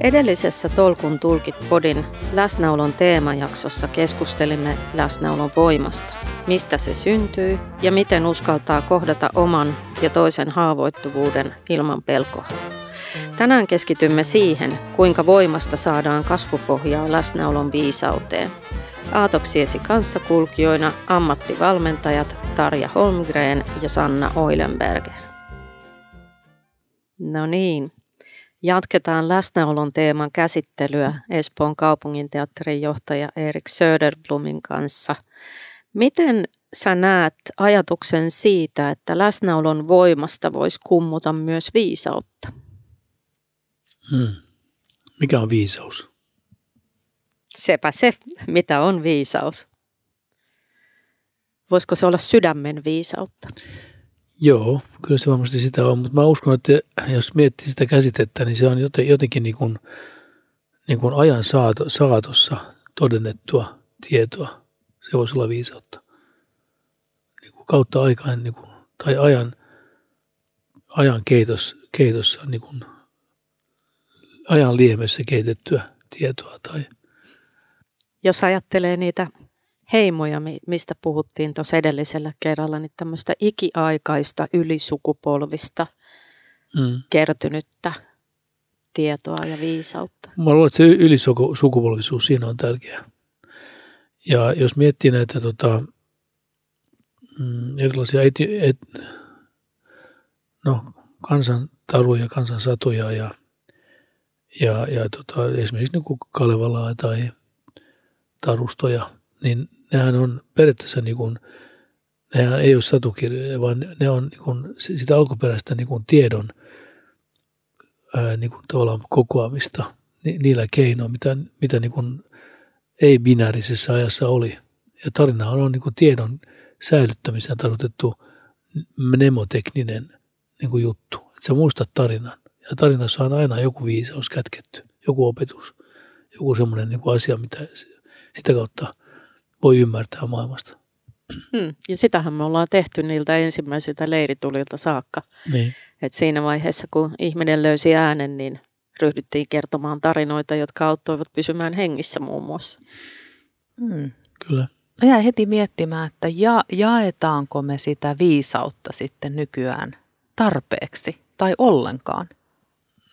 Edellisessä Tolkun tulkit podin läsnäolon teemajaksossa keskustelimme läsnäolon voimasta, mistä se syntyy ja miten uskaltaa kohdata oman ja toisen haavoittuvuuden ilman pelkoa. Tänään keskitymme siihen, kuinka voimasta saadaan kasvupohjaa läsnäolon viisauteen. Aatoksiesi kanssakulkijoina ammattivalmentajat Tarja Holmgren ja Sanna Oilenberger. No niin, Jatketaan läsnäolon teeman käsittelyä Espoon kaupunginteatterin johtaja Erik Söderblumin kanssa. Miten sä näet ajatuksen siitä, että läsnäolon voimasta voisi kummuta myös viisautta? Hmm. Mikä on viisaus? Sepä se, mitä on viisaus. Voisiko se olla sydämen viisautta? Joo, kyllä se varmasti sitä on, mutta mä uskon, että jos miettii sitä käsitettä, niin se on jotenkin niin kuin, niin kuin ajan saato, saatossa todennettua tietoa. Se voisi olla viisautta. Niin kuin kautta aikaan niin kuin, tai ajan, ajan keitos, keitossa, niin kuin, ajan liemessä keitettyä tietoa. Tai... Jos ajattelee niitä heimoja, mistä puhuttiin tuossa edellisellä kerralla, niin tämmöistä ikiaikaista ylisukupolvista mm. kertynyttä tietoa ja viisautta. Mä luulen, että se ylisukupolvisuus siinä on tärkeää. Ja jos miettii näitä tota, mm, erilaisia eti, et, no, kansantaruja, kansansatuja ja, ja, ja tota, esimerkiksi niin Kalevalaa tai tarustoja, niin nehän on periaatteessa niin kuin, nehän ei ole satukirjoja, vaan ne on niin kuin sitä alkuperäistä niin kuin tiedon ää, niin kuin tavallaan kokoamista ni, niillä keinoilla, mitä, mitä niin kuin ei-binäärisessä ajassa oli. Ja tarina on niin kuin tiedon säilyttämiseen tarkoitettu mnemotekninen niin kuin juttu. Että sä muistat tarinan. Ja tarinassa on aina joku viisaus kätketty, joku opetus, joku semmoinen niin kuin asia, mitä sitä kautta voi ymmärtää maailmasta. Hmm. Ja sitähän me ollaan tehty niiltä ensimmäisiltä leiritulilta saakka. Niin. Et siinä vaiheessa, kun ihminen löysi äänen, niin ryhdyttiin kertomaan tarinoita, jotka auttoivat pysymään hengissä muun muassa. Hmm. Kyllä. Mä jäin heti miettimään, että ja, jaetaanko me sitä viisautta sitten nykyään tarpeeksi tai ollenkaan?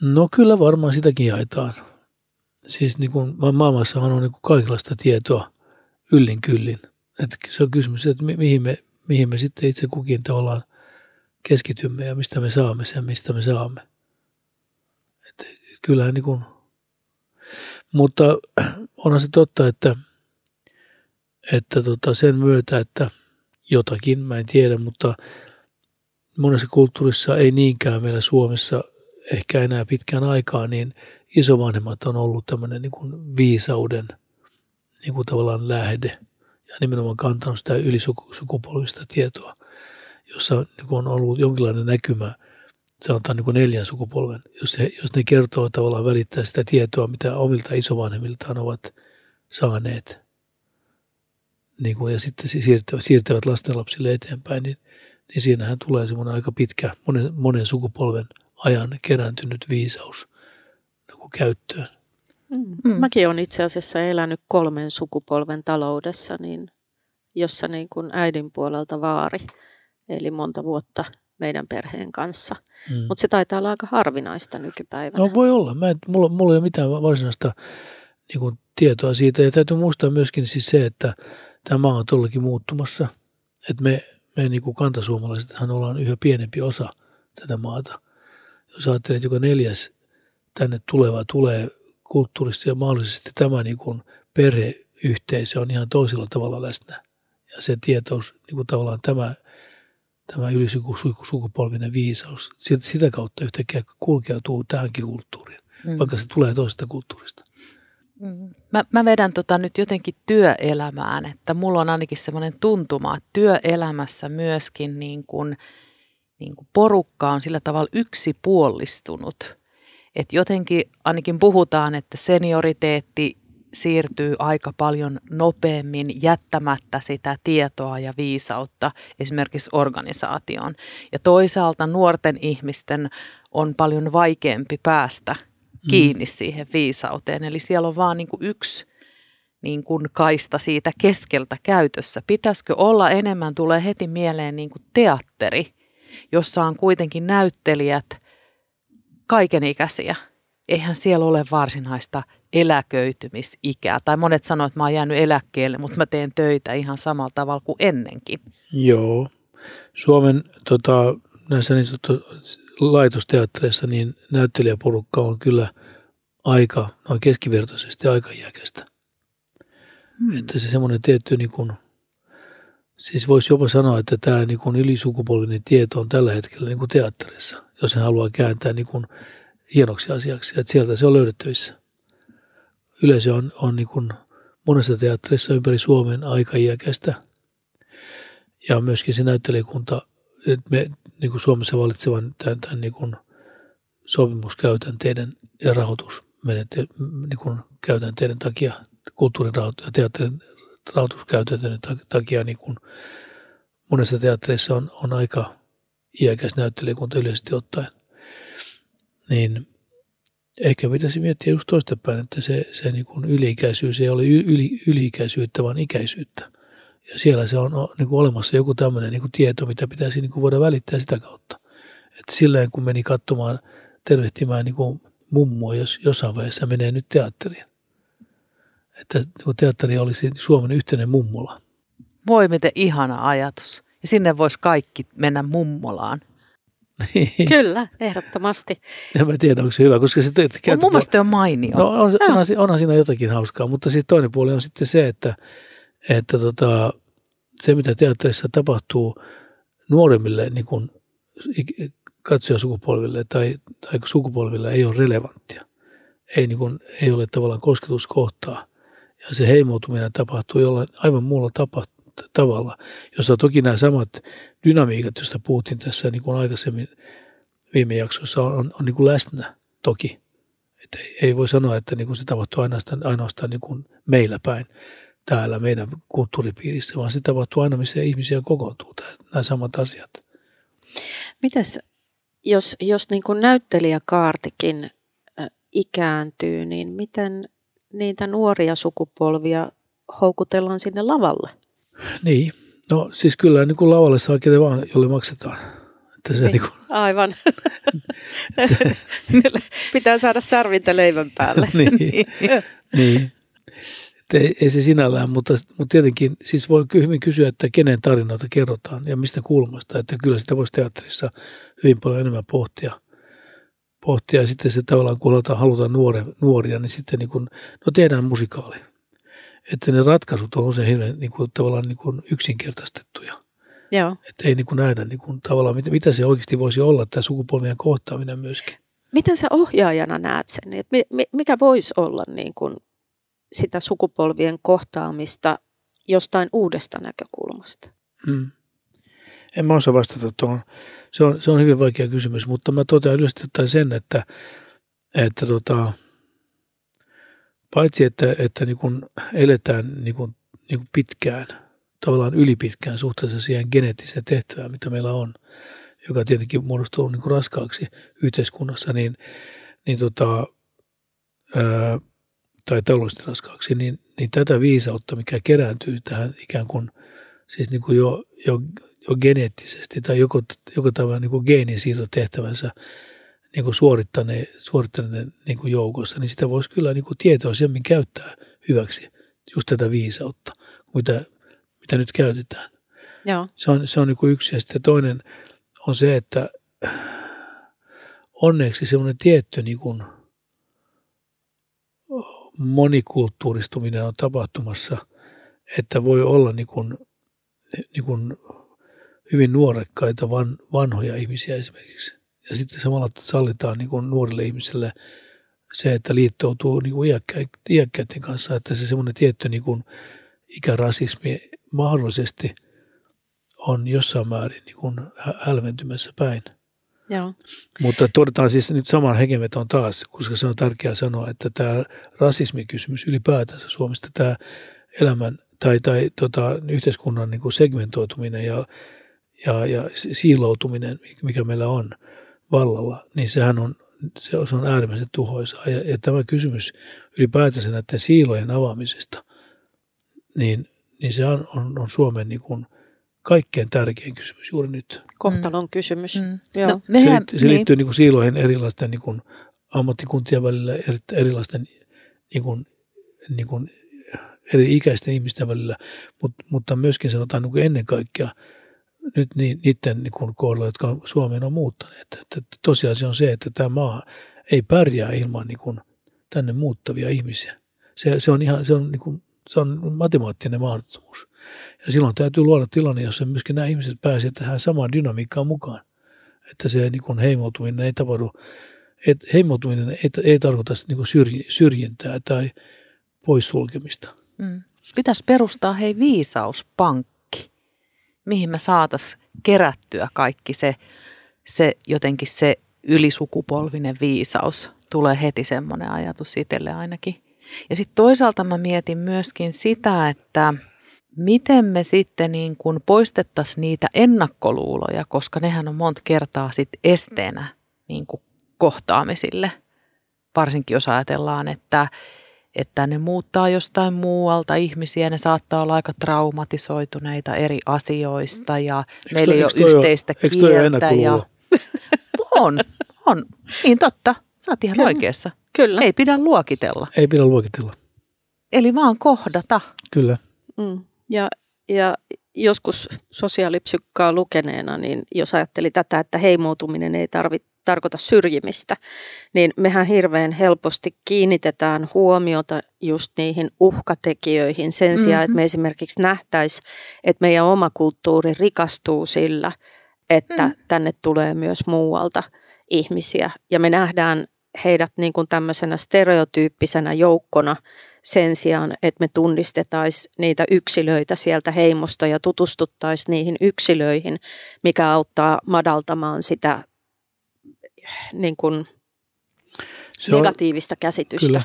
No kyllä varmaan sitäkin jaetaan. Siis niin kuin maailmassahan on niin kuin kaikenlaista tietoa yllin kyllin. Että se on kysymys, että mihin me, mihin me sitten itse kukin tavallaan keskitymme ja mistä me saamme sen, mistä me saamme. Että kyllähän niin kuin, mutta onhan se totta, että, että tota sen myötä, että jotakin, mä en tiedä, mutta monessa kulttuurissa ei niinkään meillä Suomessa ehkä enää pitkään aikaa, niin isovanhemmat on ollut tämmöinen niin kuin viisauden – niin kuin tavallaan lähde ja nimenomaan kantanut sitä ylisukupolvista tietoa, jossa niin kuin on ollut jonkinlainen näkymä, sanotaan niin kuin neljän sukupolven, jos, he, jos ne kertoo tavallaan välittää sitä tietoa, mitä omilta isovanhemmiltaan ovat saaneet, niin kuin, ja sitten siirtävät, siirtävät lastenlapsille eteenpäin, niin, niin siinähän tulee semmoinen aika pitkä, monen, monen sukupolven ajan kerääntynyt viisaus niin kuin käyttöön. Mm. Mm. Mäkin olen itse asiassa elänyt kolmen sukupolven taloudessa, niin, jossa niin kuin äidin puolelta vaari, eli monta vuotta meidän perheen kanssa. Mm. Mutta se taitaa olla aika harvinaista nykypäivänä. No voi olla. Mä en, mulla, mulla ei ole mitään varsinaista niin kuin, tietoa siitä. Ja täytyy muistaa myöskin siis se, että tämä on todellakin muuttumassa. Että me, me niin kuin kantasuomalaisethan ollaan yhä pienempi osa tätä maata. Jos ajattelee, että joka neljäs tänne tuleva tulee kulttuurista ja mahdollisesti tämä niin kuin perheyhteisö on ihan toisella tavalla läsnä. Ja se tietous, niin kuin tavallaan tämä, tämä ylisukupolvinen viisaus, sitä kautta yhtäkkiä kulkeutuu tähänkin kulttuuriin, mm. vaikka se tulee toisesta kulttuurista. Mm. Mä, mä vedän tota nyt jotenkin työelämään, että mulla on ainakin semmoinen tuntuma, että työelämässä myöskin niin kuin, niin kuin porukka on sillä tavalla yksipuolistunut – että jotenkin ainakin puhutaan, että senioriteetti siirtyy aika paljon nopeammin jättämättä sitä tietoa ja viisautta esimerkiksi organisaatioon. Ja toisaalta nuorten ihmisten on paljon vaikeampi päästä kiinni mm. siihen viisauteen. Eli siellä on vaan niin kuin yksi niin kuin kaista siitä keskeltä käytössä. Pitäisikö olla enemmän, tulee heti mieleen niin kuin teatteri, jossa on kuitenkin näyttelijät kaikenikäisiä. Eihän siellä ole varsinaista eläköitymisikää. Tai monet sanoivat, että mä oon jäänyt eläkkeelle, mutta mä teen töitä ihan samalla tavalla kuin ennenkin. Joo. Suomen tota, näissä niin laitosteattereissa niin näyttelijäporukka on kyllä aika, noin keskivertaisesti aika iäkästä. Hmm. Että se semmoinen tietty, niin kuin, siis voisi jopa sanoa, että tämä niin kuin ylisukupolvinen tieto on tällä hetkellä niin kuin teatterissa, jos se haluaa kääntää niin kuin hienoksi asiaksi, että sieltä se on löydettävissä. Yleisö on, on niin kuin monessa teatterissa ympäri Suomen aika iäkästä. Ja myöskin se näyttelijäkunta, että me niin kuin Suomessa valitsevan tämän, tämän niin kuin sopimuskäytänteiden ja rahoitusmenetelmien niin käytänteiden takia kulttuurin ja teatterin rahoituskäytäntöjen takia niin kuin monessa teatterissa on, on aika iäkäs näyttelijäkunta yleisesti ottaen. Niin ehkä pitäisi miettiä just toistepäin, että se, se niin kuin yliikäisyys ei ole yli, yliikäisyyttä, vaan ikäisyyttä. Ja siellä se on niin kuin olemassa joku tämmöinen niin kuin tieto, mitä pitäisi niin kuin voida välittää sitä kautta. Että silleen kun meni katsomaan, tervehtimään niin kuin mummua, jos jossain vaiheessa menee nyt teatteriin, että teatteri olisi Suomen yhteinen mummola. Voi miten ihana ajatus. Ja sinne voisi kaikki mennä mummolaan. Niin. Kyllä, ehdottomasti. Ja mä tiedän, onko se hyvä, koska se... On mun mielestä on mainio. No, on, onhan, onhan siinä jotakin hauskaa, mutta sitten toinen puoli on sitten se, että, että tota, se, mitä teatterissa tapahtuu nuoremmille niin kuin katsojasukupolville tai, tai sukupolville ei ole relevanttia. Ei, niin kuin, ei ole tavallaan kosketuskohtaa ja se heimoutuminen tapahtuu jollain aivan muulla tapa, tavalla, jossa toki nämä samat dynamiikat, joista puhuttiin tässä niin kuin aikaisemmin viime jaksossa, on, on, on niin kuin läsnä toki. Että ei, ei voi sanoa, että niin kuin se tapahtuu ainoastaan, ainoastaan niin kuin meillä päin täällä meidän kulttuuripiirissä, vaan se tapahtuu aina, missä ihmisiä kokoontuu, nämä samat asiat. Mitäs, jos, jos niin kuin näyttelijäkaartikin ikääntyy, niin miten niitä nuoria sukupolvia houkutellaan sinne lavalle. Niin, no siis kyllä niin kuin lavalle saa ketä vaan, jolle maksetaan. Että se, niin, niin kuin, Aivan. se, Pitää saada särvintä leivän päälle. niin, niin. ei, ei se sinällään, mutta, mutta tietenkin siis voi hyvin kysyä, että kenen tarinoita kerrotaan ja mistä kulmasta. Että kyllä sitä voisi teatterissa hyvin paljon enemmän pohtia – pohtia ja sitten se tavallaan kun halutaan, halutaan nuoria, nuoria, niin sitten niin kuin, no tehdään musikaali. Että ne ratkaisut on usein hirveän niin kuin, tavallaan niin kuin yksinkertaistettuja. Joo. Että ei niin kuin nähdä niin kuin, tavallaan, mitä, mitä se oikeasti voisi olla, tämä sukupolvien kohtaaminen myöskin. Miten sä ohjaajana näet sen? Että mikä voisi olla niin kuin sitä sukupolvien kohtaamista jostain uudesta näkökulmasta? Hmm. En mä osaa vastata tuohon se on, se on hyvin vaikea kysymys, mutta mä totean yleisesti ottaen sen, että, että tota, paitsi että, että niin kun eletään niin kun, niin kun pitkään, tavallaan ylipitkään suhteessa siihen geneettiseen tehtävään, mitä meillä on, joka tietenkin muodostuu niin raskaaksi yhteiskunnassa, niin, niin tota, ää, tai taloudellisesti raskaaksi, niin, niin tätä viisautta, mikä kerääntyy tähän ikään kuin, siis niin kuin jo, jo jo geneettisesti tai joko, joko tämä niin kuin geeninsiirtotehtävänsä niin kuin suorittaneen, suorittaneen niin kuin joukossa, niin sitä voisi kyllä niin kuin tietoisemmin käyttää hyväksi just tätä viisautta, mitä, mitä nyt käytetään. Joo. Se on, se on niin kuin yksi. Ja sitten toinen on se, että onneksi semmoinen tietty niin kuin monikulttuuristuminen on tapahtumassa, että voi olla niin kuin, niin kuin hyvin nuorekkaita van, vanhoja ihmisiä esimerkiksi. Ja sitten samalla sallitaan niin kuin nuorille ihmisille se, että liittoutuu niin kuin iäkkäiden kanssa, että se semmoinen tietty niin kuin ikärasismi mahdollisesti on jossain määrin niin kuin hälventymässä päin. Joo. Mutta todetaan siis nyt saman hengenveton taas, koska se on tärkeää sanoa, että tämä rasismikysymys ylipäätänsä Suomesta, tämä elämän tai, tai tota, yhteiskunnan niin kuin segmentoituminen ja ja, ja siiloutuminen, mikä meillä on vallalla, niin sehän on se on, se on äärimmäisen tuhoisaa. Ja, ja tämä kysymys ylipäätänsä näiden siilojen avaamisesta, niin, niin se on, on, on Suomen niin kuin kaikkein tärkein kysymys juuri nyt. Kohtalon mm. kysymys. Mm. Joo. No, mehän, se, liittyy, se niin. liittyy niin kuin siiloihin erilaisten niin kuin ammattikuntien välillä, erilaisten niin kuin, niin kuin eri ikäisten ihmisten välillä, mutta, mutta myöskin sanotaan niin kuin ennen kaikkea – nyt niiden niin kuin kohdalla, jotka Suomeen on muuttaneet. Että, että tosiasia on se, että tämä maa ei pärjää ilman niin kuin tänne muuttavia ihmisiä. Se, se on ihan se on, niin kuin, se on matemaattinen mahdottomuus. Ja silloin täytyy luoda tilanne, jossa myöskin nämä ihmiset pääsevät tähän samaan dynamiikkaan mukaan. Että se niin kuin heimoutuminen ei tapahdu, et heimoutuminen ei, ei tarkoita niin kuin syrjintää tai poissulkemista. Mm. Pitäisi perustaa hei viisauspankki mihin me saatas kerättyä kaikki se, se jotenkin se ylisukupolvinen viisaus. Tulee heti semmoinen ajatus itselle ainakin. Ja sitten toisaalta mä mietin myöskin sitä, että miten me sitten niin kuin poistettaisiin niitä ennakkoluuloja, koska nehän on monta kertaa sitten esteenä niin kohtaamisille. Varsinkin jos ajatellaan, että että ne muuttaa jostain muualta ihmisiä, ne saattaa olla aika traumatisoituneita eri asioista ja eikö meillä ei ole yhteistä ole, kieltä. Ja... on, on. Niin totta, sä oot ihan Kyllä. oikeassa. Kyllä. Ei pidä luokitella. Ei pidä luokitella. Eli vaan kohdata. Kyllä. Mm. Ja, ja joskus sosiaalipsykkaa lukeneena, niin jos ajatteli tätä, että heimoutuminen ei tarvitse tarkoita syrjimistä, niin mehän hirveän helposti kiinnitetään huomiota just niihin uhkatekijöihin sen mm-hmm. sijaan, että me esimerkiksi nähtäisiin, että meidän oma kulttuuri rikastuu sillä, että mm. tänne tulee myös muualta ihmisiä. Ja me nähdään heidät niin kuin tämmöisenä stereotyyppisenä joukkona sen sijaan, että me tunnistetaisiin niitä yksilöitä sieltä heimosta ja tutustuttaisiin niihin yksilöihin, mikä auttaa madaltamaan sitä niin kuin se negatiivista on, käsitystä. Kyllä.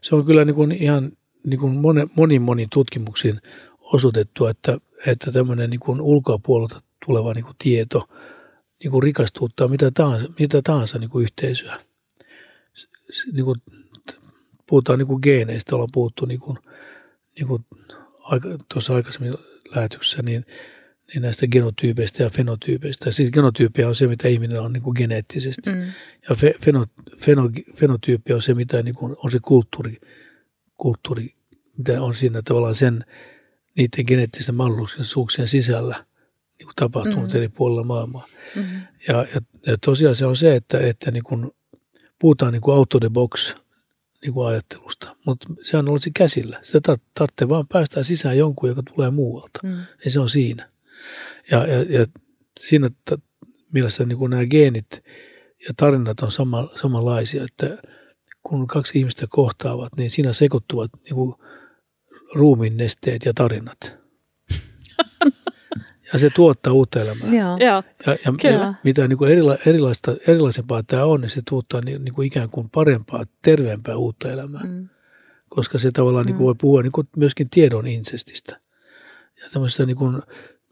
Se on kyllä niin kuin ihan niin kuin monin, monin, monin tutkimuksiin osoitettu, että, että tämmöinen niin kuin ulkopuolelta tuleva niin kuin tieto niin kuin rikastuuttaa mitä tahansa, mitä tahansa niin kuin yhteisöä. Niin kuin, puhutaan niin kuin geeneistä, ollaan puhuttu niin kuin, niin kuin aika, tuossa aikaisemmin lähetyksessä, niin – niin näistä genotyypeistä ja fenotyypeistä. Siis genotyyppiä on se, mitä ihminen on niin kuin geneettisesti. Mm. Ja fe, feno, feno, fenotyyppi on se, mitä niin kuin on se kulttuuri, kulttuuri, mitä on siinä tavallaan sen niiden geneettisten mahdollisuuksien sisällä niin kuin tapahtunut mm. eri puolilla maailmaa. Mm. Ja, ja, ja tosiaan se on se, että, että niin kuin puhutaan niin kuin out of the box niin kuin ajattelusta, mutta sehän olisi käsillä. Sitä tarvitsee vaan päästä sisään jonkun, joka tulee muualta. Mm. Ja se on siinä. Ja, ja, ja siinä mielessä niin kuin nämä geenit ja tarinat on sama, samanlaisia, että kun kaksi ihmistä kohtaavat, niin siinä sekoittuvat niin kuin ruumiin nesteet ja tarinat. ja se tuottaa uutta elämää. Joo. Ja, ja, ja mitä niin kuin erila, erilaista, erilaisempaa tämä on, niin se tuottaa niin, niin kuin ikään kuin parempaa, terveempää uutta elämää. Mm. Koska se tavallaan mm. niin kuin voi puhua niin kuin myöskin tiedon insestistä. Ja tämmöisessä niin kuin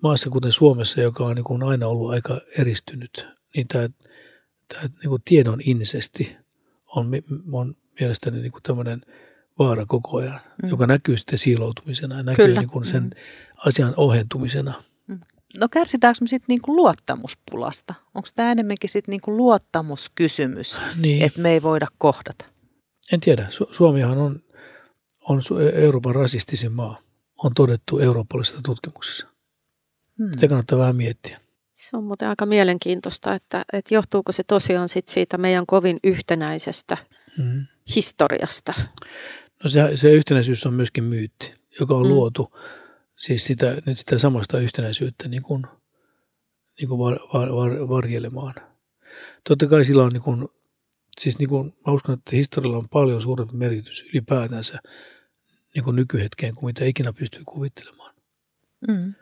maassa kuten Suomessa, joka on niin kuin aina ollut aika eristynyt, niin tämä, tämä niin kuin tiedon insesti on, on mielestäni niin kuin tämmöinen vaara koko ajan, mm. joka näkyy sitten siiloutumisena ja näkyy niin kuin sen mm. asian ohentumisena. Mm. No kärsitäänkö me sitten niinku luottamuspulasta? Onko tämä enemmänkin sitten niinku luottamuskysymys, niin. että me ei voida kohdata? En tiedä. Su- Suomihan on, on Euroopan rasistisin maa. On todettu eurooppalaisessa tutkimuksessa. Hmm. Sitä kannattaa vähän miettiä. Se on muuten aika mielenkiintoista, että, että johtuuko se tosiaan sit siitä meidän kovin yhtenäisestä hmm. historiasta. No se, se yhtenäisyys on myöskin myytti, joka on hmm. luotu siis sitä, nyt sitä samasta yhtenäisyyttä niin kuin, niin kuin var, var, var, varjelemaan. Totta kai sillä on niin kuin, siis niin kuin, mä uskon, että historialla on paljon suurempi merkitys ylipäätänsä niin kuin nykyhetkeen kuin mitä ikinä pystyy kuvittelemaan. Mm.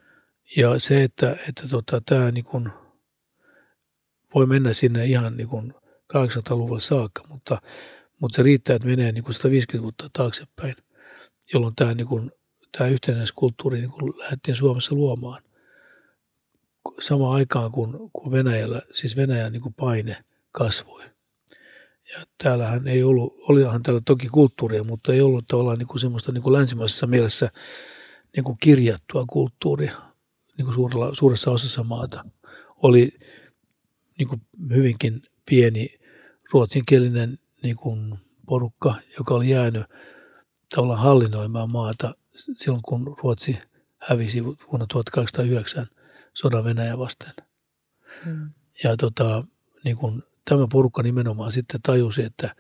Ja se, että, että tota, tämä niin voi mennä sinne ihan niin kuin 800-luvulle saakka, mutta, mutta se riittää, että menee niin kuin 150 vuotta taaksepäin, jolloin tämä, niin kuin, tämä yhtenäiskulttuuri niin kuin lähdettiin Suomessa luomaan. Samaan aikaan kuin, kuin Venäjällä, siis Venäjän niin kuin paine kasvoi. Ja täällähän ei ollut, olihan täällä toki kulttuuria, mutta ei ollut tavallaan niin kuin semmoista niin kuin länsimaisessa mielessä niin kuin kirjattua kulttuuria niin kuin suurella, suuressa osassa maata. Oli niin kuin hyvinkin pieni ruotsinkielinen niin kuin porukka, joka oli jäänyt tavallaan hallinnoimaan maata silloin, kun Ruotsi hävisi vuonna 1809 sodan Venäjä vasten. Hmm. Ja tota, niin kuin, tämä porukka nimenomaan sitten tajusi, että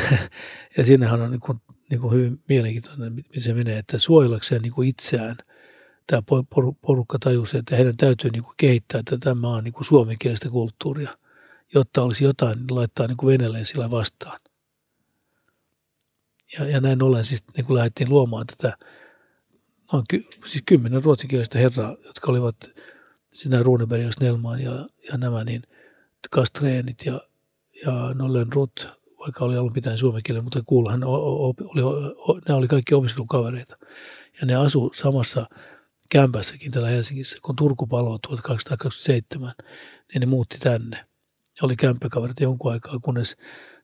ja sinnehän on niin kuin, niin kuin hyvin mielenkiintoinen, miten se menee, että suojellakseen niin kuin itseään tämä porukka tajusi, että heidän täytyy niin kuin kehittää tätä maan niin kuin suomenkielistä kulttuuria, jotta olisi jotain laittaa niin kuin sillä vastaan. Ja, ja näin ollen siis niin kuin lähdettiin luomaan tätä noin ky, siis kymmenen ruotsinkielistä herraa, jotka olivat sinä Runeberg ja Snellman ja, ja nämä, niin Kastreenit ja, ja Nollen Rutt, vaikka oli ollut mitään suomen kielellä, mutta kuullahan oli, oli, ne oli kaikki opiskelukavereita. Ja ne asu samassa kämpässäkin täällä Helsingissä, kun Turku paloi 1227, niin ne muutti tänne. Ja oli kämppäkaverit jonkun aikaa, kunnes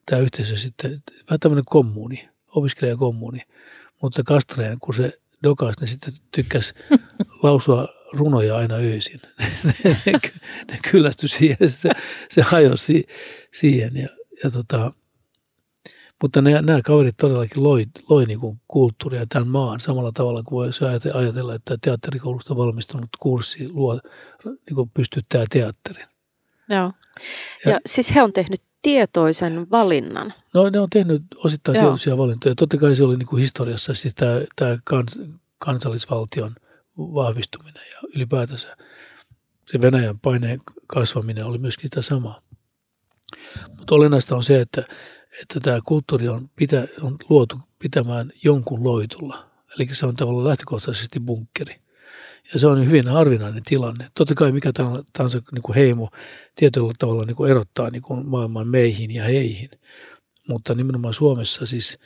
tämä yhteisö sitten, vähän tämmöinen kommuuni, opiskelijakommuuni, mutta Kastreen, kun se dokas, ne sitten tykkäs lausua runoja aina öisin. ne, ne, ne kyllästyi siihen, se, se hajosi siihen. Ja, ja tota, mutta ne, nämä kaverit todellakin loi, loi niin kuin kulttuuria tämän maan samalla tavalla kuin voisi ajatella, että teatterikoulusta valmistunut kurssi luo, niin kuin pystyttää teatterin. Joo. Ja, ja siis he on tehnyt tietoisen valinnan. No ne on tehnyt osittain Joo. tietoisia valintoja. Totta kai se oli niin kuin historiassa siis tämä, tämä kans, kansallisvaltion vahvistuminen ja ylipäätänsä se Venäjän paineen kasvaminen oli myöskin sitä samaa. Mutta olennaista on se, että, että tämä kulttuuri on, pitä, on luotu pitämään jonkun loitulla. Eli se on tavallaan lähtökohtaisesti bunkkeri. Ja se on hyvin harvinainen tilanne. Totta kai mikä tahansa niin kuin heimo tietyllä tavalla niin kuin erottaa niin kuin maailman meihin ja heihin. Mutta nimenomaan Suomessa siis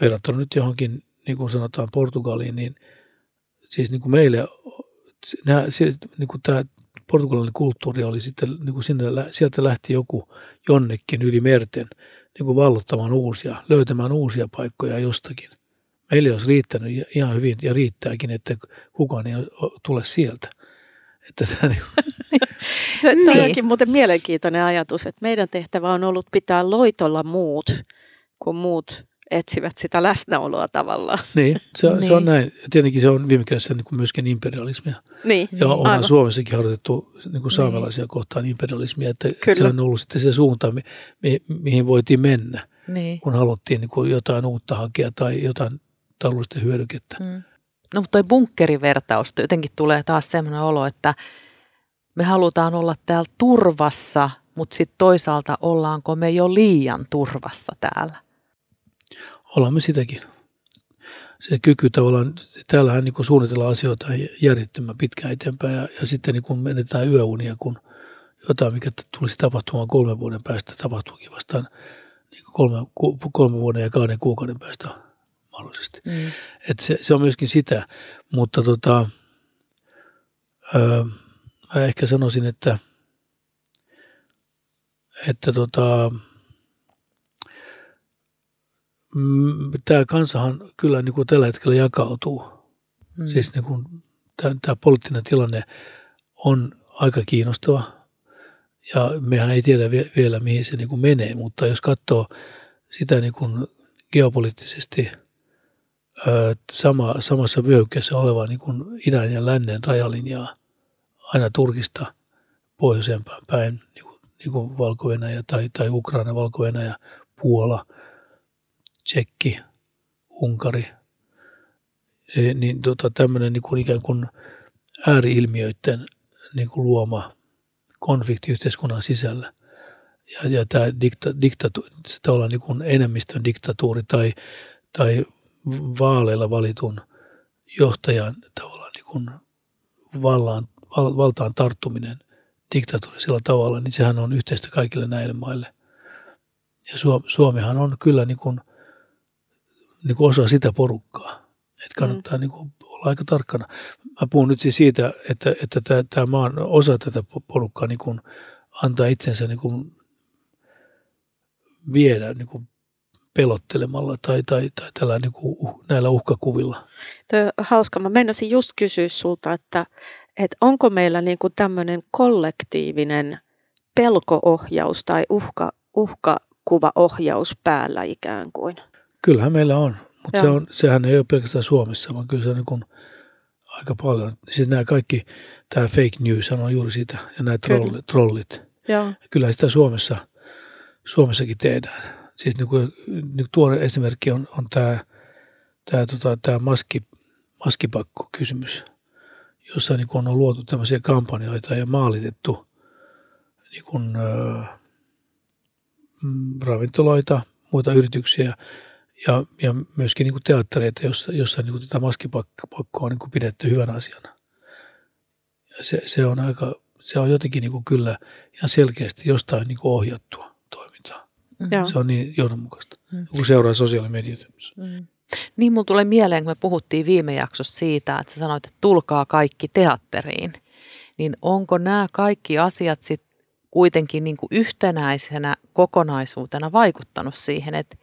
verrattuna nyt johonkin, niin kuin sanotaan Portugaliin, niin siis niin kuin meille nämä, niin kuin tämä portugalilainen kulttuuri oli sitten, niin kuin sinne, sieltä lähti joku jonnekin yli merten niin kuin vallottamaan uusia, löytämään uusia paikkoja jostakin – meille olisi riittänyt ihan hyvin ja riittääkin, että kukaan ei tule sieltä. Että tämä, niin. Tämä onkin muuten mielenkiintoinen ajatus, että meidän tehtävä on ollut pitää loitolla muut, kun muut etsivät sitä läsnäoloa tavallaan. Niin, se, niin. se on näin. Ja tietenkin se on viime kädessä niin kuin myöskin imperialismia. Niin, ja onhan aivan. Suomessakin harjoitettu niin kuin saamelaisia niin. kohtaan imperialismia, että Kyllä. se on ollut sitten se suunta, mi, mi, mihin voitiin mennä, niin. kun haluttiin niin kuin jotain uutta hakea tai jotain taloudellista hyödykettä. Mm. No mutta toi bunkkerivertaus, jotenkin tulee taas sellainen olo, että me halutaan olla täällä turvassa, mutta sitten toisaalta ollaanko me jo liian turvassa täällä? Ollaan me sitäkin. Se kyky tavallaan, täällähän niin suunnitellaan asioita järjettömän pitkään eteenpäin ja, ja sitten niin menetään yöunia, kun jotain, mikä tulisi tapahtumaan kolmen vuoden päästä, tapahtuukin vastaan niin kolme, kolme vuoden ja kahden kuukauden päästä mahdollisesti. Mm. Et se, se on myöskin sitä, mutta tota, öö, mä ehkä sanoisin, että, että tota, tämä kansahan kyllä niin kuin tällä hetkellä jakautuu. Mm. Siis niin kuin, tämä poliittinen tilanne on aika kiinnostava ja mehän ei tiedä vielä mihin se niin kuin menee, mutta jos katsoo sitä niin kuin geopoliittisesti – sama, samassa vyöhykkeessä oleva niin kuin idän ja lännen rajalinjaa aina Turkista pohjoisempään päin, niin kuin, niin kuin valko tai, tai Ukraina, valko Puola, Tsekki, Unkari, e, niin tota, tämmöinen niin kuin ikään kuin ääriilmiöiden niin kuin luoma konflikti yhteiskunnan sisällä. Ja, ja tämä dikta, diktatu, tavallaan niin kuin enemmistön diktatuuri tai, tai vaaleilla valitun johtajan tavallaan niin kuin vallaan, val, valtaan tarttuminen diktatuurisella tavalla, niin sehän on yhteistä kaikille näille maille. Ja Suomihan on kyllä niin kuin, niin kuin osa sitä porukkaa. Että kannattaa mm. niin kuin olla aika tarkkana. Mä puhun nyt siis siitä, että, että tämä, tämä maan osa tätä porukkaa niin kuin antaa itsensä niin kuin viedä niin kuin pelottelemalla tai, tai, tai tällä niin kuin, näillä uhkakuvilla. Tämä hauska. Mä menisin just kysyä sulta, että, että onko meillä niin kuin tämmöinen kollektiivinen pelkoohjaus tai uhka, uhkakuvaohjaus päällä ikään kuin? Kyllähän meillä on, mutta se on, sehän ei ole pelkästään Suomessa, vaan kyllä se on niin aika paljon. Siis nämä kaikki, tämä fake news on juuri sitä ja nämä trollit. trollit. Joo. Kyllä sitä Suomessa, Suomessakin tehdään. Siis niin kuin, niin tuore esimerkki on, on tämä, tämä, tota, tämä maski, maskipakko-kysymys, jossa niin kuin on luotu tämmöisiä kampanjoita ja maalitettu niin kuin, äh, ravintoloita, muita yrityksiä ja, ja myöskin niin kuin teattereita, jossa, jossa niin kuin tätä maskipakkoa on niin kuin pidetty hyvänä asiana. Ja se, se, on aika, se on jotenkin niin kuin kyllä ihan selkeästi jostain niin kuin ohjattua toimintaa. Mm. Se on niin johdonmukaista, mm. kun seuraa sosiaalimediat. Mm. Niin mun tulee mieleen, kun me puhuttiin viime jaksossa siitä, että sä sanoit, että tulkaa kaikki teatteriin. Niin onko nämä kaikki asiat sitten kuitenkin niin kuin yhtenäisenä kokonaisuutena vaikuttanut siihen, että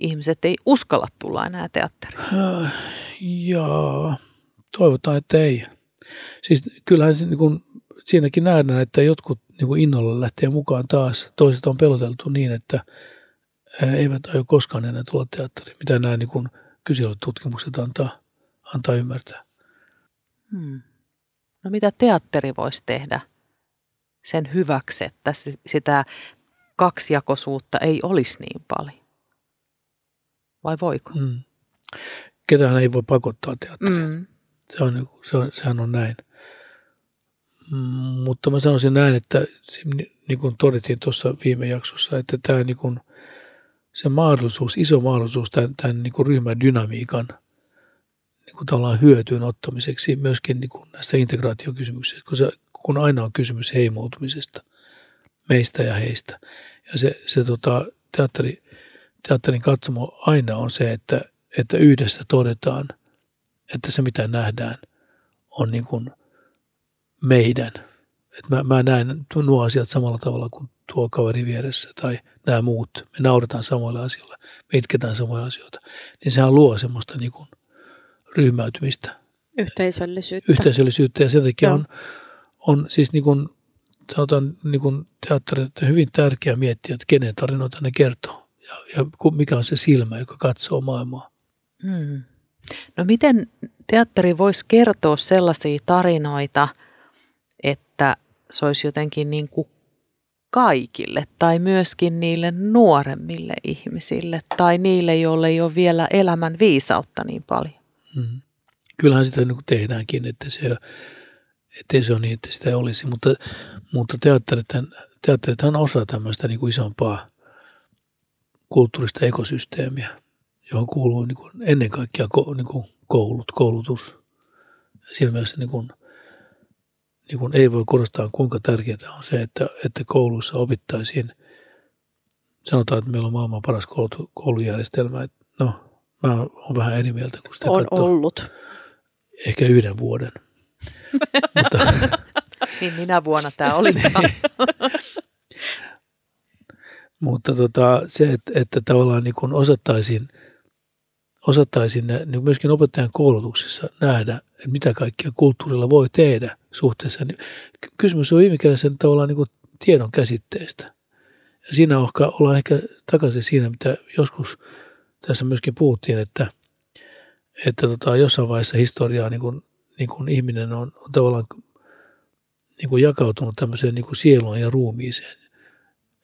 ihmiset ei uskalla tulla enää teatteriin? Äh, jaa, toivotaan, että ei. Siis kyllähän se, niin kuin, siinäkin nähdään, että jotkut niin kuin innolla lähtee mukaan taas. Toiset on peloteltu niin, että eivät aio koskaan enää tulla teatteriin. Mitä nämä niin kuin kyselytutkimukset antaa, antaa ymmärtää. Hmm. No mitä teatteri voisi tehdä sen hyväksi, että sitä kaksijakoisuutta ei olisi niin paljon? Vai voiko? Mm. Ketään ei voi pakottaa teatteriin. Mm. Se on, se on, sehän on näin. Mm, mutta mä sanoisin näin, että niin kuin todettiin tuossa viime jaksossa, että tämä niin kuin, se mahdollisuus, iso mahdollisuus tämän, tämän niin kuin ryhmän dynamiikan niin kuin tavallaan hyötyyn ottamiseksi myöskin niin kuin näissä integraatiokysymyksissä, kun, se, kun aina on kysymys heimoutumisesta, meistä ja heistä. Ja se, se tota, teatteri, teatterin katsomo aina on se, että, että yhdessä todetaan, että se mitä nähdään on niin kuin meidän. Että mä, mä näen nuo asiat samalla tavalla kuin tuo kaveri vieressä tai nämä muut. Me nauretaan samoilla asioilla, me itketään samoja asioita. Niin sehän luo semmoista niin kuin ryhmäytymistä. Yhteisöllisyyttä. Yhteisöllisyyttä ja sen takia on, on siis niin kuin, sanotaan niin kuin teatteri, että hyvin tärkeää miettiä, että kenen tarinoita ne kertoo ja, ja mikä on se silmä, joka katsoo maailmaa. Hmm. No miten teatteri voisi kertoa sellaisia tarinoita, että se olisi jotenkin niin kuin kaikille tai myöskin niille nuoremmille ihmisille tai niille, joille ei ole vielä elämän viisautta niin paljon? Hmm. Kyllähän sitä niin tehdäänkin, että se, ettei se ole niin, että sitä olisi, mutta, mutta teatterithan, teatterithan on osa tämmöistä niin kuin isompaa kulttuurista ekosysteemiä, johon kuuluu niin kuin ennen kaikkea niin kuin koulut, koulutus. Siinä mielessä niin kuin, niin kuin ei voi korostaa, kuinka tärkeää on se, että, että kouluissa opittaisiin, sanotaan, että meillä on maailman paras koulujärjestelmä. No, mä oon vähän eri mieltä kuin sitä On katsoo. ollut. Ehkä yhden vuoden. Mutta, niin minä vuonna tämä oli. Mutta tota, se, että, että tavallaan niin kuin osattaisiin, osattaisiin niin myöskin opettajan koulutuksessa nähdä, että mitä kaikkia kulttuurilla voi tehdä suhteessa. Niin kysymys on viime kädessä tavallaan niin kuin tiedon käsitteestä. Ja siinä ollaan ehkä takaisin siinä, mitä joskus tässä myöskin puhuttiin, että, että tota, jossain vaiheessa historiaa niin kuin, niin kuin ihminen on, on tavallaan niin kuin jakautunut tämmöiseen niin kuin sieluun ja ruumiiseen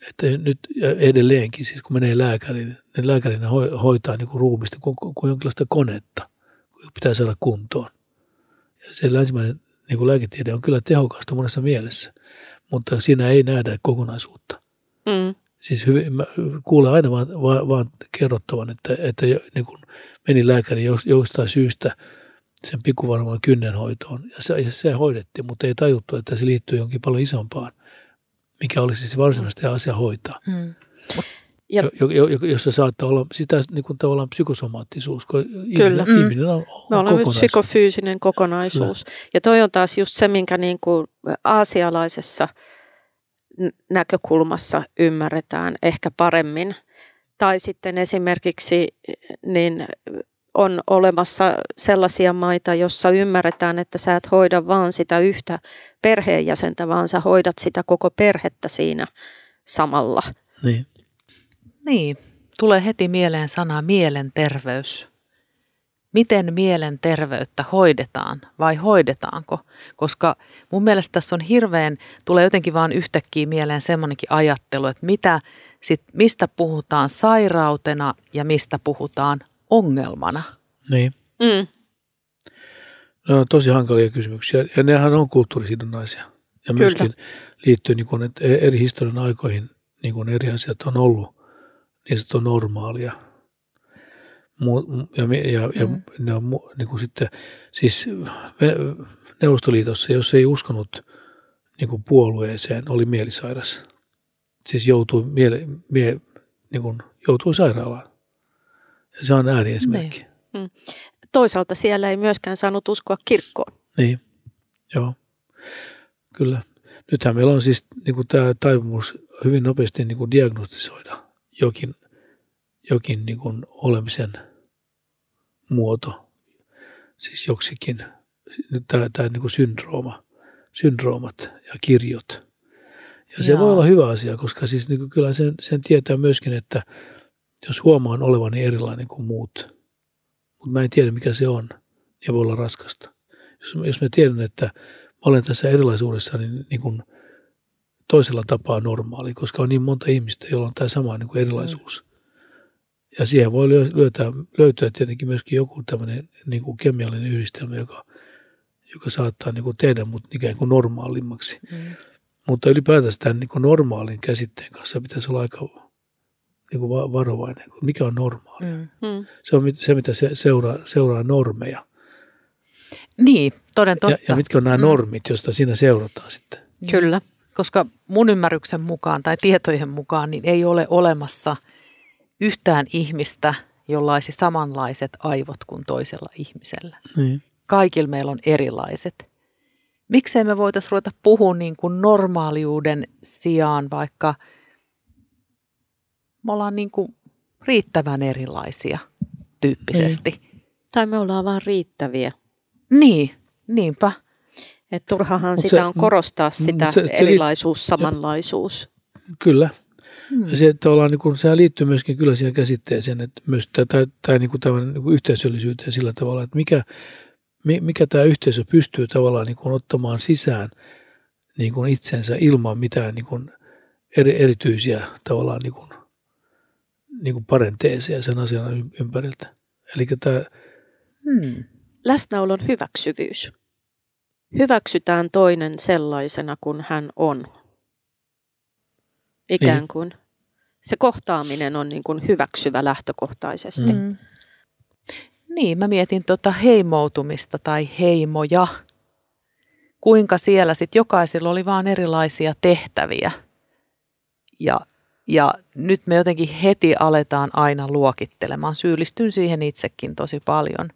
että nyt edelleenkin, siis kun menee lääkäriin, niin lääkärinä hoitaa niin kuin ruumista kuin, kuin jonkinlaista konetta, kun pitää saada kuntoon. Ja se länsimainen niin kuin lääketiede on kyllä tehokasta monessa mielessä, mutta siinä ei nähdä kokonaisuutta. Mm. Siis hyvin, mä kuulen aina vaan, vaan, vaan kerrottavan, että, että niin kuin meni lääkäri jostain syystä sen pikkuvarmaan kynnenhoitoon ja se, ja se hoidettiin, mutta ei tajuttu, että se liittyy jonkin paljon isompaan – mikä olisi siis varsinaisesti asia hoitaa. Mm. Ja, jo, jo, jo, jossa saattaa olla sitä niin kuin tavallaan psykosomaattisuus, kun Kyllä. Ihminen, mm. ihminen on, on Me olemme psykofyysinen kokonaisuus. Kyllä. Ja toi on taas just se, minkä niin kuin aasialaisessa näkökulmassa ymmärretään ehkä paremmin, Tai sitten esimerkiksi niin on olemassa sellaisia maita, jossa ymmärretään, että sä et hoida vaan sitä yhtä perheenjäsentä, vaan sä hoidat sitä koko perhettä siinä samalla. Niin. Niin, tulee heti mieleen sana mielenterveys. Miten mielenterveyttä hoidetaan vai hoidetaanko? Koska mun mielestä tässä on hirveän, tulee jotenkin vaan yhtäkkiä mieleen semmoinenkin ajattelu, että mitä, sit, mistä puhutaan sairautena ja mistä puhutaan ongelmana. Niin. Mm. Ne on tosi hankalia kysymyksiä ja nehän on kulttuurisidonnaisia. Ja Kyllä. myöskin liittyy niin kuin, että eri historian aikoihin niin kuin eri asiat on ollut, niin se on normaalia. Ja, ja, ja Mm. ne on niin kuin sitten, siis Neuvostoliitossa, jos ei uskonut niin kuin puolueeseen, oli mielisairas. Siis joutui, miele, mie, niin kuin, joutui sairaalaan. Se on ääriesimerkki. Toisaalta siellä ei myöskään saanut uskoa kirkkoon. Niin, joo, kyllä. Nythän meillä on siis niin kuin tämä taipumus hyvin nopeasti niin kuin diagnostisoida jokin, jokin niin kuin olemisen muoto, siis joksikin, nyt tämä, tämä niin kuin syndrooma, syndroomat ja kirjot. Ja se Joo. voi olla hyvä asia, koska siis niin kuin kyllä sen, sen tietää myöskin, että jos huomaan olevani erilainen kuin muut, mutta mä en tiedä mikä se on, niin voi olla raskasta. Jos, jos mä tiedän, että mä olen tässä erilaisuudessa niin, niin kuin toisella tapaa normaali, koska on niin monta ihmistä, jolla on tämä sama niin kuin erilaisuus. Ja siihen voi lö- löytää, löytyä tietenkin myöskin joku tämmöinen niin kuin kemiallinen yhdistelmä, joka, joka saattaa niin kuin tehdä mut ikään kuin normaalimmaksi. Mm. Mutta ylipäätänsä tämän niin kuin normaalin käsitteen kanssa pitäisi olla aika niin kuin va- varovainen. Mikä on normaali? Mm. Mm. Se on se, mitä se seuraa, seuraa normeja. Niin, toden totta. Ja, ja mitkä on nämä Mm. normit, joista siinä seurataan sitten. Kyllä. Koska mun ymmärryksen mukaan tai tietojen mukaan niin ei ole olemassa yhtään ihmistä, jolla olisi samanlaiset aivot kuin toisella ihmisellä. Niin. Kaikilla meillä on erilaiset. Miksei me voitaisiin ruveta puhua niin kuin normaaliuden sijaan, vaikka me ollaan niin kuin riittävän erilaisia tyyppisesti. Tai me ollaan vaan riittäviä. Niin, niinpä. Et turhahan Mut sitä se- on korostaa sitä se- se erilaisuus, samanlaisuus. Kyllä. Hmm. Se, niin kuin, sehän liittyy myöskin kyllä siihen käsitteeseen, että myös tämä, tai, tai niin kuin tämän niin kuin yhteisöllisyyteen sillä tavalla, että mikä, mi- mikä tämä yhteisö pystyy tavallaan niin kuin ottamaan sisään niin kuin itsensä ilman mitään niin kuin eri, erityisiä tavallaan niin kuin, niin kuin parenteeseja sen asian ym- ympäriltä. Eli tämä, Hmm. Läsnäolon hyväksyvyys. Hyväksytään toinen sellaisena kuin hän on. Ikään Niin. kuin. Se kohtaaminen on niin kuin hyväksyvä lähtökohtaisesti. Mm. Mm. Niin, mä mietin tota heimoutumista tai heimoja. Kuinka siellä sitten jokaisella oli vaan erilaisia tehtäviä. Ja, ja nyt me jotenkin heti aletaan aina luokittelemaan. Syyllistyn siihen itsekin tosi paljon.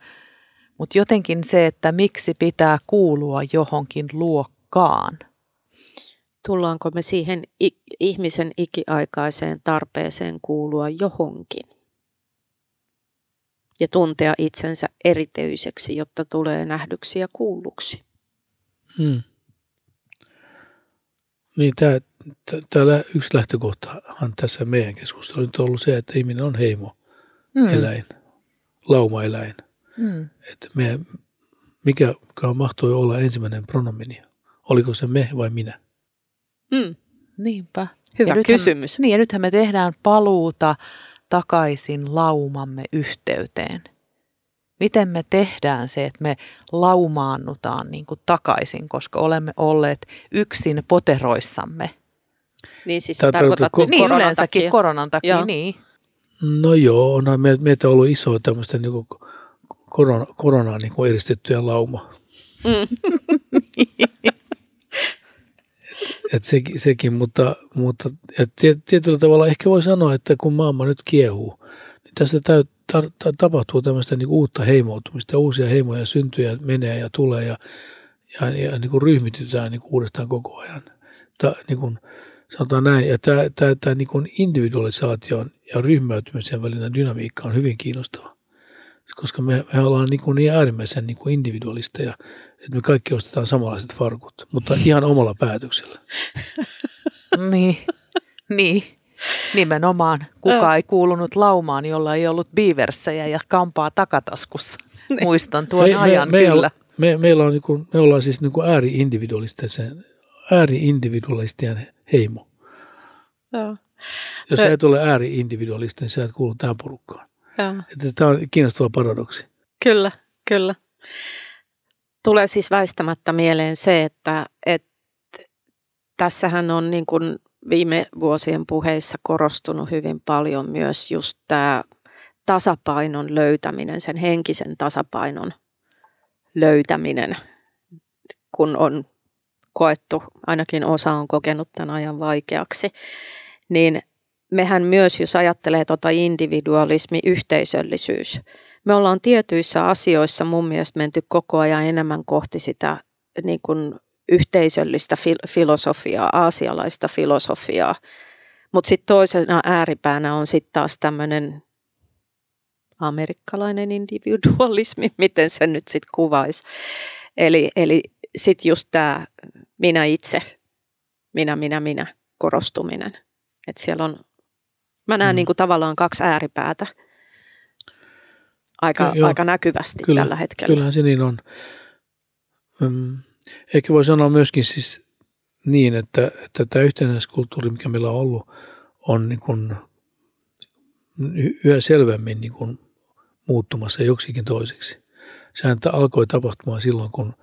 Mutta jotenkin se, että miksi pitää kuulua johonkin luokkaan. Tullaanko me siihen ihmisen ikiaikaiseen tarpeeseen kuulua johonkin? Ja tuntea itsensä erityiseksi, jotta tulee nähdyksi ja kuulluksi. hmm. niin tämä, täällä yksi lähtökohtahan tässä meidän keskustelussa on ollut se, että ihminen on heimo, eläin, laumaeläin. Mm. että me, mikä mahtoi olla ensimmäinen pronomini? Oliko se me vai minä? Mm. Niinpä. Hyvä Ja nythän- kysymys. Niin ja nythän me tehdään paluuta takaisin laumamme yhteyteen. Miten me tehdään se, että me laumaannutaan niin kuin takaisin, koska olemme olleet yksin poteroissamme. Niin siis Tää sä tarkoitat nyt Niin koronan yleensäkin takia. koronan takia, Joo. niin. No joo, onhan meiltä, meiltä ollut iso tämmöistä niin kuin korona, koronaa niin kuin eristettyjä lauma. Mm. Et sekin, sekin, mutta, mutta et tiet- tietyllä tavalla ehkä voi sanoa, että kun maailma nyt kiehuu, niin tässä täy, ta, ta, tapahtuu tämmöistä niin uutta heimoutumista, uusia heimoja syntyy ja menee ja tulee ja, ja, ja niin kuin ryhmitytään niin kuin uudestaan koko ajan. Ta, niin kuin, Sanotaan näin, ja tämä, tämä, tämä niin kuin individualisaation ja ryhmäytymisen välinen dynamiikka on hyvin kiinnostava. Koska me, me ollaan niin, kuin niin äärimmäisen niin kuin individualisteja, että me kaikki ostetaan samanlaiset farkut, mutta ihan omalla päätöksellä. niin, niin. Nimenomaan. Kuka ei kuulunut laumaan, jolla ei ollut biiversejä ja kampaa takataskussa. Niin. Muistan tuon me, ajan me, kyllä. Me, meillä on niin kuin, me ollaan siis niin kuin ääri-individualistien, heimo. Joo. Jos sä et ole ääri-individualisti, niin sä et kuulu tähän porukkaan. Että tämä on kiinnostava paradoksi. Kyllä, kyllä. Tulee siis väistämättä mieleen se, että, että tässähän on niin kuin viime vuosien puheissa korostunut hyvin paljon myös just tämä tasapainon löytäminen, sen henkisen tasapainon löytäminen, kun on koettu, ainakin osa on kokenut tämän ajan vaikeaksi, niin mehän myös, jos ajattelee tuota individualismi, yhteisöllisyys, me ollaan tietyissä asioissa mun mielestä menty koko ajan enemmän kohti sitä niin kuin yhteisöllistä fil- filosofiaa, aasialaista filosofiaa. Mutta sitten toisena ääripäänä on sitten taas tämmöinen amerikkalainen individualismi, miten se nyt sitten kuvaisi. Eli, eli sitten just tämä minä itse, minä, minä, minä korostuminen. Että siellä on, mä näen mm. niinku tavallaan kaksi ääripäätä aika, Ky- aika näkyvästi kyllä, tällä hetkellä. Kyllähän se niin on. Mm. Ehkä voi sanoa myöskin siis niin, että, että tämä yhtenäiskulttuuri, mikä meillä on ollut, on niin kuin yhä selvemmin niin kuin muuttumassa joksikin toiseksi. Sehän alkoi tapahtumaan silloin, kun,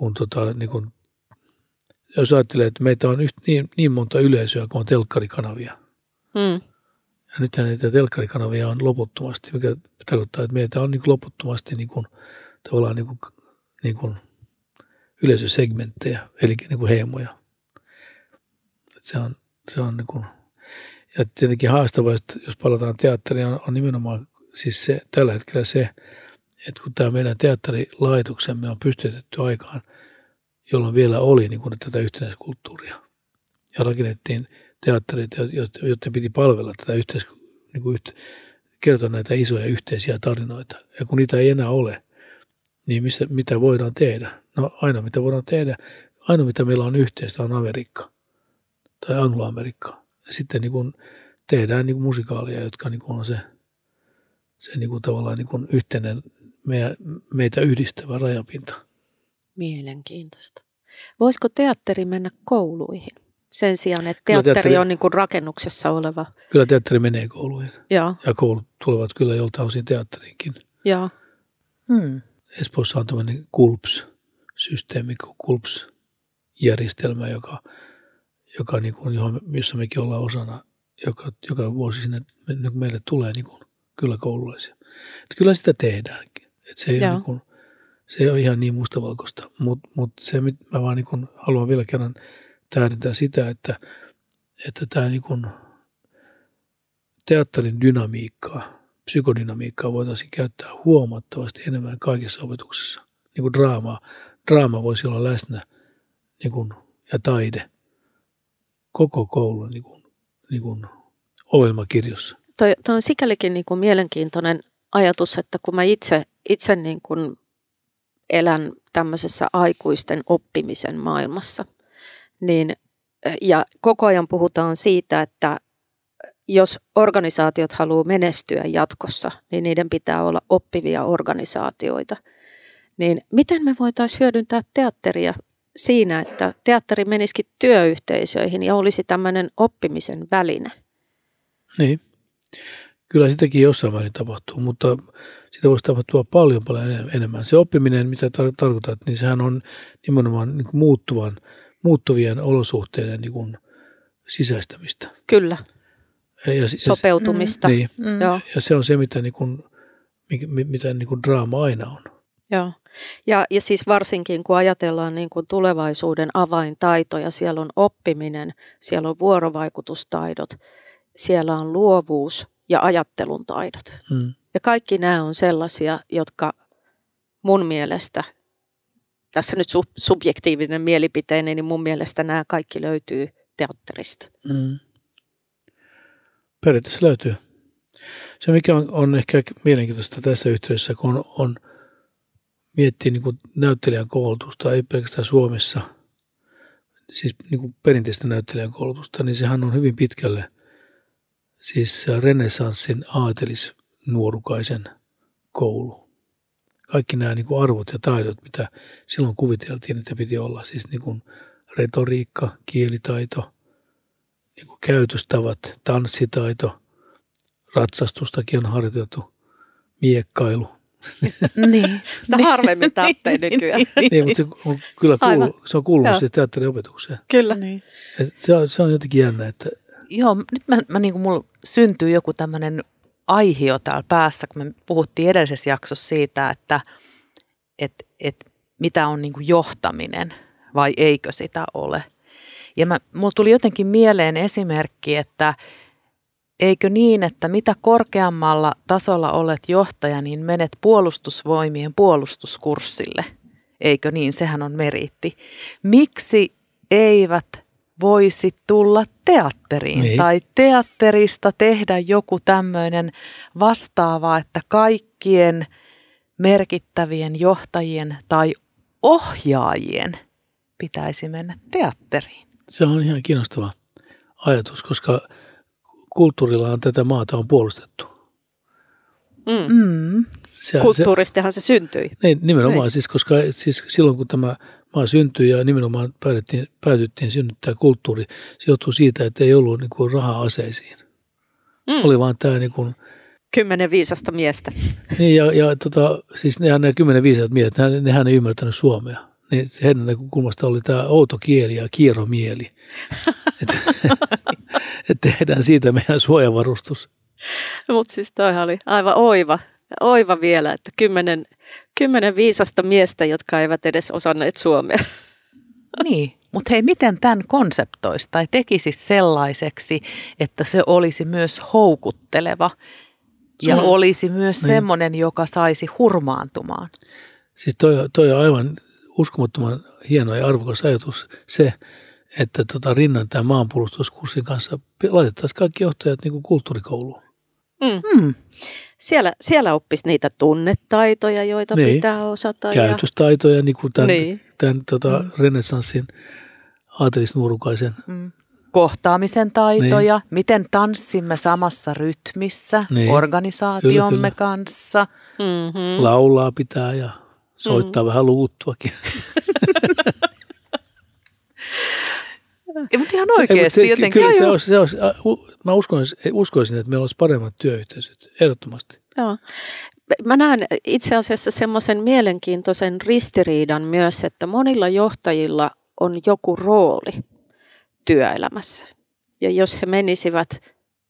kun tota, niin kuin, jos ajattelee, että meitä on yht, niin, niin monta yleisöä kuin on telkkarikanavia. Hmm. Ja nythän näitä telkkarikanavia on loputtomasti, mikä tarkoittaa, että meitä on niin kuin loputtomasti niin kuin, tavallaan niin kuin, niin kuin yleisösegmenttejä, eli niin kuin heimoja. Se on, se on niin kuin, ja tietenkin haastavaa, jos palataan teatteriin, on, on nimenomaan siis se, tällä hetkellä se, että kun tämä meidän teatterilaitoksemme on pystytetty aikaan, jolloin vielä oli niin kuin tätä yhtenäiskulttuuria. Ja rakennettiin teattereita, joiden piti palvella tätä yhteis, niin kuin yhte, kertoa näitä isoja yhteisiä tarinoita. Ja kun niitä ei enää ole, niin missä, mitä voidaan tehdä? No aina mitä voidaan tehdä, ainoa mitä meillä on yhteistä on Amerikka tai Anglo-Amerikka. Ja sitten niin kuin tehdään niin kuin musikaaleja, jotka niin kuin on se, se niin kuin tavallaan niin kuin yhteinen meitä yhdistävä rajapinta. Mielenkiintoista. Voisiko teatteri mennä kouluihin? Sen sijaan, että teatteri, teatteri on niin kuin rakennuksessa oleva. Kyllä teatteri menee kouluihin. Ja, ja koulut tulevat kyllä joltain osin teatteriinkin. Ja. Hmm. Espoossa on tämmöinen KULPS-systeemi, KULPS-järjestelmä, joka, joka niin kuin, johon, missä mekin ollaan osana, joka, joka vuosi sinne niin meille tulee niin kuin, kyllä koululaisia. Että kyllä sitä tehdäänkin. Että se, ei ole, niin kuin, se ei ole ihan niin mustavalkoista, mutta mut se, mä vaan niin kuin haluan vielä kerran tähdentää sitä, että, että tämä niin kuin teatterin dynamiikkaa – psykodynamiikkaa voitaisiin käyttää huomattavasti enemmän kaikessa opetuksessa. Niin kuin draamaa. Draama voisi olla läsnä niin kuin, ja taide koko koulun niin kuin, niin kuin ohjelmakirjossa. Toi, toi on sikälikin niin kuin mielenkiintoinen ajatus, että kun mä itse, itse niin kuin elän tämmöisessä aikuisten oppimisen maailmassa, niin ja koko ajan puhutaan siitä, että jos organisaatiot haluaa menestyä jatkossa, niin niiden pitää olla oppivia organisaatioita. Niin miten me voitaisiin hyödyntää teatteria siinä, että teatteri menisikin työyhteisöihin ja olisi tämmöinen oppimisen väline? Niin. Kyllä sitäkin jossain määrin tapahtuu, mutta sitä voisi tapahtua paljon paljon enemmän. Se oppiminen, mitä tar- tarkoitat, niin sehän on nimenomaan niin kuin muuttuvan, muuttuvien olosuhteiden niin kuin sisäistämistä. Kyllä ja, sopeutumista. Ja, niin, mm. Joo. ja se on se, mitä, niin kuin, mitä niin kuin draama aina on. Joo. Ja, ja siis varsinkin kun ajatellaan niin kuin tulevaisuuden avaintaitoja, siellä on oppiminen, siellä on vuorovaikutustaidot, siellä on luovuus ja ajattelun taidot. Mm. Ja kaikki nämä on sellaisia, jotka mun mielestä, tässä nyt subjektiivinen mielipiteeni, niin mun mielestä nämä kaikki löytyy teatterista? Mm. Periaatteessa löytyy. Se, mikä on, on ehkä mielenkiintoista tässä yhteydessä, kun on, on miettii niin näyttelijän koulutusta, ei pelkästään Suomessa, siis niin kuin perinteistä näyttelijän koulutusta, niin sehän on hyvin pitkälle siis renesanssin aatelisnuorukaisen koulu. Kaikki nämä niin kuin arvot ja taidot, mitä silloin kuviteltiin, että piti olla, siis niin kuin retoriikka, kielitaito, niin kuin käytöstavat, tanssitaito, ratsastustakin on harjoiteltu, miekkailu. niin. Sitä niin. harvemmin tarvitsee nykyään. niin, mutta se on kyllä kuulu, se on kuulunut siis teatteriopetukseen. Kyllä. Niin. se, on, se on jotenkin jännä, että... Joo, nyt mä, mä niin mulla syntyy joku tämmöinen aihio täällä päässä, kun me puhuttiin edellisessä jaksossa siitä, että et, et, mitä on niin johtaminen vai eikö sitä ole. Ja mä, mulla tuli jotenkin mieleen esimerkki, että eikö niin, että mitä korkeammalla tasolla olet johtaja, niin menet puolustusvoimien puolustuskurssille. Eikö niin? Sehän on meriitti. Miksi eivät voisi tulla teatteriin niin. tai teatterista tehdä joku tämmöinen vastaava, että kaikkien merkittävien johtajien tai ohjaajien pitäisi mennä teatteriin. Se on ihan kiinnostava ajatus, koska kulttuurillahan tätä maata on puolustettu. Mm. Mm. Se, Kulttuuristahan se, se syntyi. Niin, nimenomaan, niin. Siis, koska siis silloin kun tämä maa syntyi ja nimenomaan päädyttiin, päädyttiin synnyttää kulttuuri, se johtuu siitä, että ei ollut niin kuin rahaa aseisiin. Mm. Oli vaan tämä niin kuin, Kymmenen viisasta miestä. Niin, ja, ja tota, siis nehän nämä kymmenen viisat miehet, nehän, nehän ei ymmärtänyt suomea. Niin heidän näkökulmasta oli tämä outo kieli ja kierromieli. että et tehdään siitä meidän suojavarustus. Mutta siis toihan oli aivan oiva, oiva vielä, että kymmenen, kymmenen viisasta miestä, jotka eivät edes osanneet suomea. Niin, mutta hei, miten tämän konseptoisi tai tekisi sellaiseksi, että se olisi myös houkutteleva ja Sulla, olisi myös niin. semmoinen, joka saisi hurmaantumaan? Siis toi, toi on aivan uskomattoman hieno ja arvokas ajatus se, että tota, rinnan tämän maanpuolustuskurssin kanssa laitettaisiin kaikki johtajat niin kuin kulttuurikouluun. Mm. Mm. Siellä, siellä oppisi niitä tunnetaitoja, joita niin. pitää osata. Käytöstaitoja, ja... niin kuin tämän, niin. tämän tota, mm. renessanssin aatelisnuorukaisen. Mm. Kohtaamisen taitoja, niin. miten tanssimme samassa rytmissä niin. organisaatiomme kyllä, kyllä. kanssa. Mm-hmm. Laulaa pitää ja soittaa mm. vähän luuttuakin. Ja, mutta ihan oikeasti se, jotenkin. Kyllä se olisi, se olisi, mä uskoisin, uskoisin, että meillä olisi paremmat työyhteisöt, ehdottomasti. Joo. Mä näen itse asiassa semmoisen mielenkiintoisen ristiriidan myös, että monilla johtajilla on joku rooli työelämässä. Ja jos he menisivät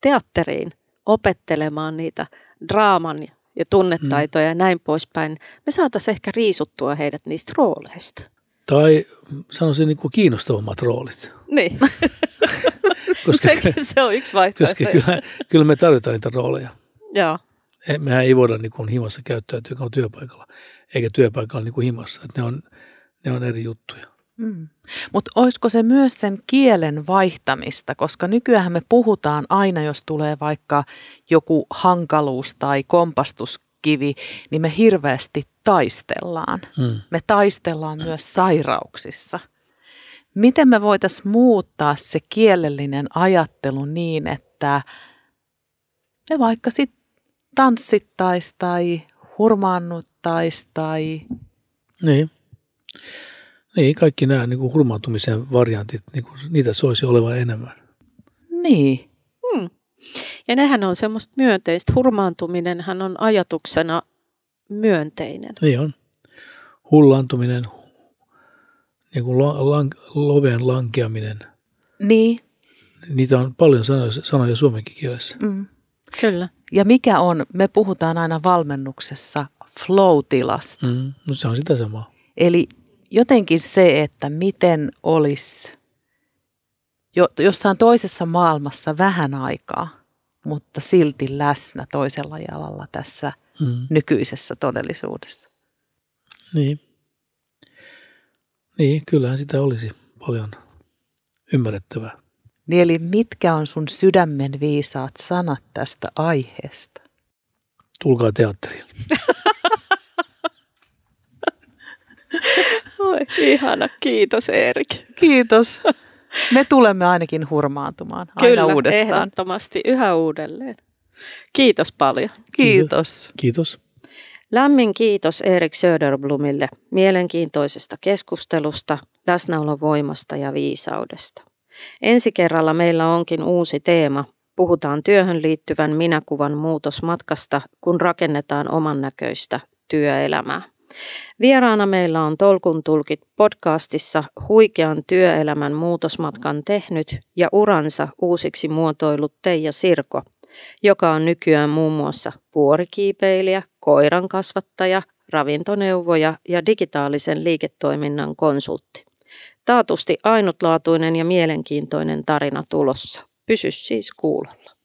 teatteriin opettelemaan niitä draaman ja tunnetaitoja mm. ja näin poispäin, me saataisiin ehkä riisuttua heidät niistä rooleista. Tai sanoisin niin kuin kiinnostavammat roolit. Niin. koska, Sekin se on yksi vaihtoehto. Koska kyllä, kyllä me tarvitaan niitä rooleja. Joo. Mehän ei voida niin kuin himassa käyttäytyä, joka on työpaikalla, eikä työpaikalla niin kuin himassa. Että ne, on, ne on eri juttuja. Mm. Mutta olisiko se myös sen kielen vaihtamista, koska nykyään me puhutaan aina, jos tulee vaikka joku hankaluus tai kompastuskivi, niin me hirveästi taistellaan. Mm. Me taistellaan myös sairauksissa. Miten me voitaisiin muuttaa se kielellinen ajattelu niin, että me vaikka sitten tanssittaisi tai hurmaannuttaisi tai... Niin. Niin, kaikki nämä niin kuin hurmaantumisen variantit, niin kuin, niitä soisi olevan enemmän. Niin. Hmm. Ja nehän on semmoista myönteistä. Hurmaantuminenhan on ajatuksena myönteinen. Niin on. Hullantuminen, niin kuin lan, loven lankeaminen. Niin. Niitä on paljon sanoja, sanoja suomenkin kielessä. Mm. Kyllä. Ja mikä on, me puhutaan aina valmennuksessa flow-tilasta. Mm. No se on sitä samaa. Eli jotenkin se, että miten olisi jo, jossain toisessa maailmassa vähän aikaa, mutta silti läsnä toisella jalalla tässä mm. nykyisessä todellisuudessa. Niin. Niin, kyllähän sitä olisi paljon ymmärrettävää. Niin eli mitkä on sun sydämen viisaat sanat tästä aiheesta? Tulkaa teatteriin. Oi, ihana. Kiitos Erik. Kiitos. Me tulemme ainakin hurmaantumaan aina Kyllä, uudestaan. ehdottomasti. Yhä uudelleen. Kiitos paljon. Kiitos. Kiitos. Lämmin kiitos Erik Söderblomille mielenkiintoisesta keskustelusta, läsnäolon voimasta ja viisaudesta. Ensi kerralla meillä onkin uusi teema. Puhutaan työhön liittyvän minäkuvan muutosmatkasta, kun rakennetaan oman näköistä työelämää. Vieraana meillä on Tolkun tulkit podcastissa huikean työelämän muutosmatkan tehnyt ja uransa uusiksi muotoillut Teija Sirko, joka on nykyään muun muassa vuorikiipeilijä, koiran kasvattaja, ravintoneuvoja ja digitaalisen liiketoiminnan konsultti. Taatusti ainutlaatuinen ja mielenkiintoinen tarina tulossa. Pysy siis kuulolla.